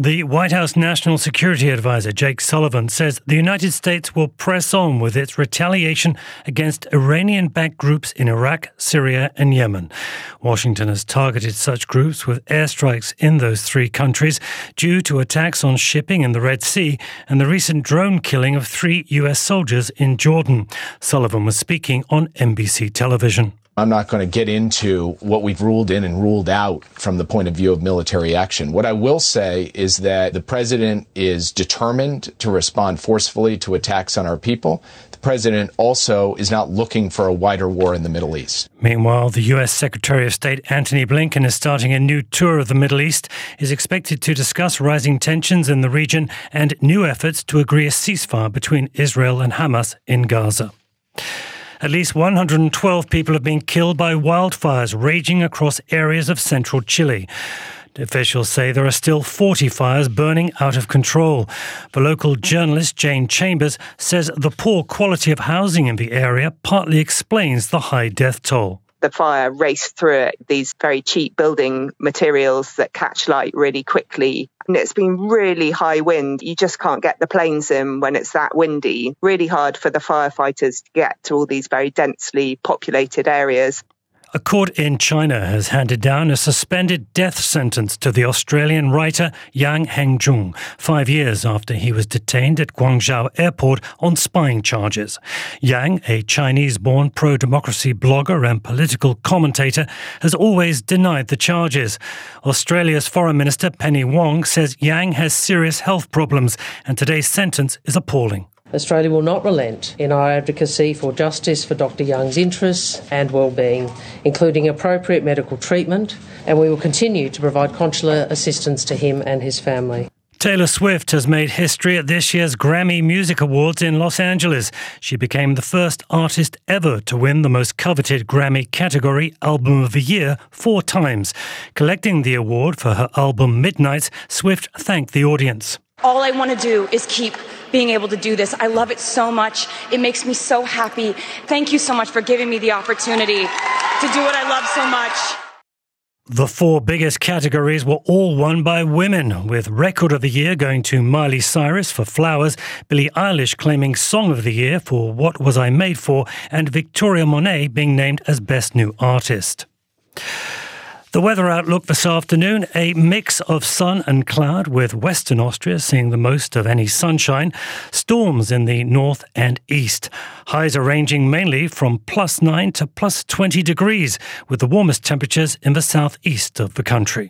The White House National Security Advisor Jake Sullivan says the United States will press on with its retaliation against Iranian backed groups in Iraq, Syria, and Yemen. Washington has targeted such groups with airstrikes in those three countries due to attacks on shipping in the Red Sea and the recent drone killing of three U.S. soldiers in Jordan. Sullivan was speaking on NBC television. I'm not going to get into what we've ruled in and ruled out from the point of view of military action. What I will say is that the president is determined to respond forcefully to attacks on our people. The president also is not looking for a wider war in the Middle East. Meanwhile, the U.S. Secretary of State Antony Blinken is starting a new tour of the Middle East. Is expected to discuss rising tensions in the region and new efforts to agree a ceasefire between Israel and Hamas in Gaza. At least 112 people have been killed by wildfires raging across areas of central Chile. Officials say there are still 40 fires burning out of control. The local journalist Jane Chambers says the poor quality of housing in the area partly explains the high death toll the fire raced through it, these very cheap building materials that catch light really quickly. And it's been really high wind. You just can't get the planes in when it's that windy. Really hard for the firefighters to get to all these very densely populated areas. A court in China has handed down a suspended death sentence to the Australian writer Yang Hengjun, five years after he was detained at Guangzhou airport on spying charges. Yang, a Chinese born pro democracy blogger and political commentator, has always denied the charges. Australia's Foreign Minister Penny Wong says Yang has serious health problems, and today's sentence is appalling. Australia will not relent in our advocacy for justice for Dr. Yang's interests and well-being, including appropriate medical treatment, and we will continue to provide consular assistance to him and his family. Taylor Swift has made history at this year's Grammy Music Awards in Los Angeles. She became the first artist ever to win the most coveted Grammy category, Album of the Year, four times. Collecting the award for her album Midnights, Swift thanked the audience. All I want to do is keep being able to do this. I love it so much. It makes me so happy. Thank you so much for giving me the opportunity to do what I love so much. The four biggest categories were all won by women, with Record of the Year going to Miley Cyrus for Flowers, Billie Eilish claiming Song of the Year for What Was I Made For, and Victoria Monet being named as Best New Artist. The weather outlook this afternoon a mix of sun and cloud, with Western Austria seeing the most of any sunshine, storms in the north and east. Highs are ranging mainly from plus 9 to plus 20 degrees, with the warmest temperatures in the southeast of the country.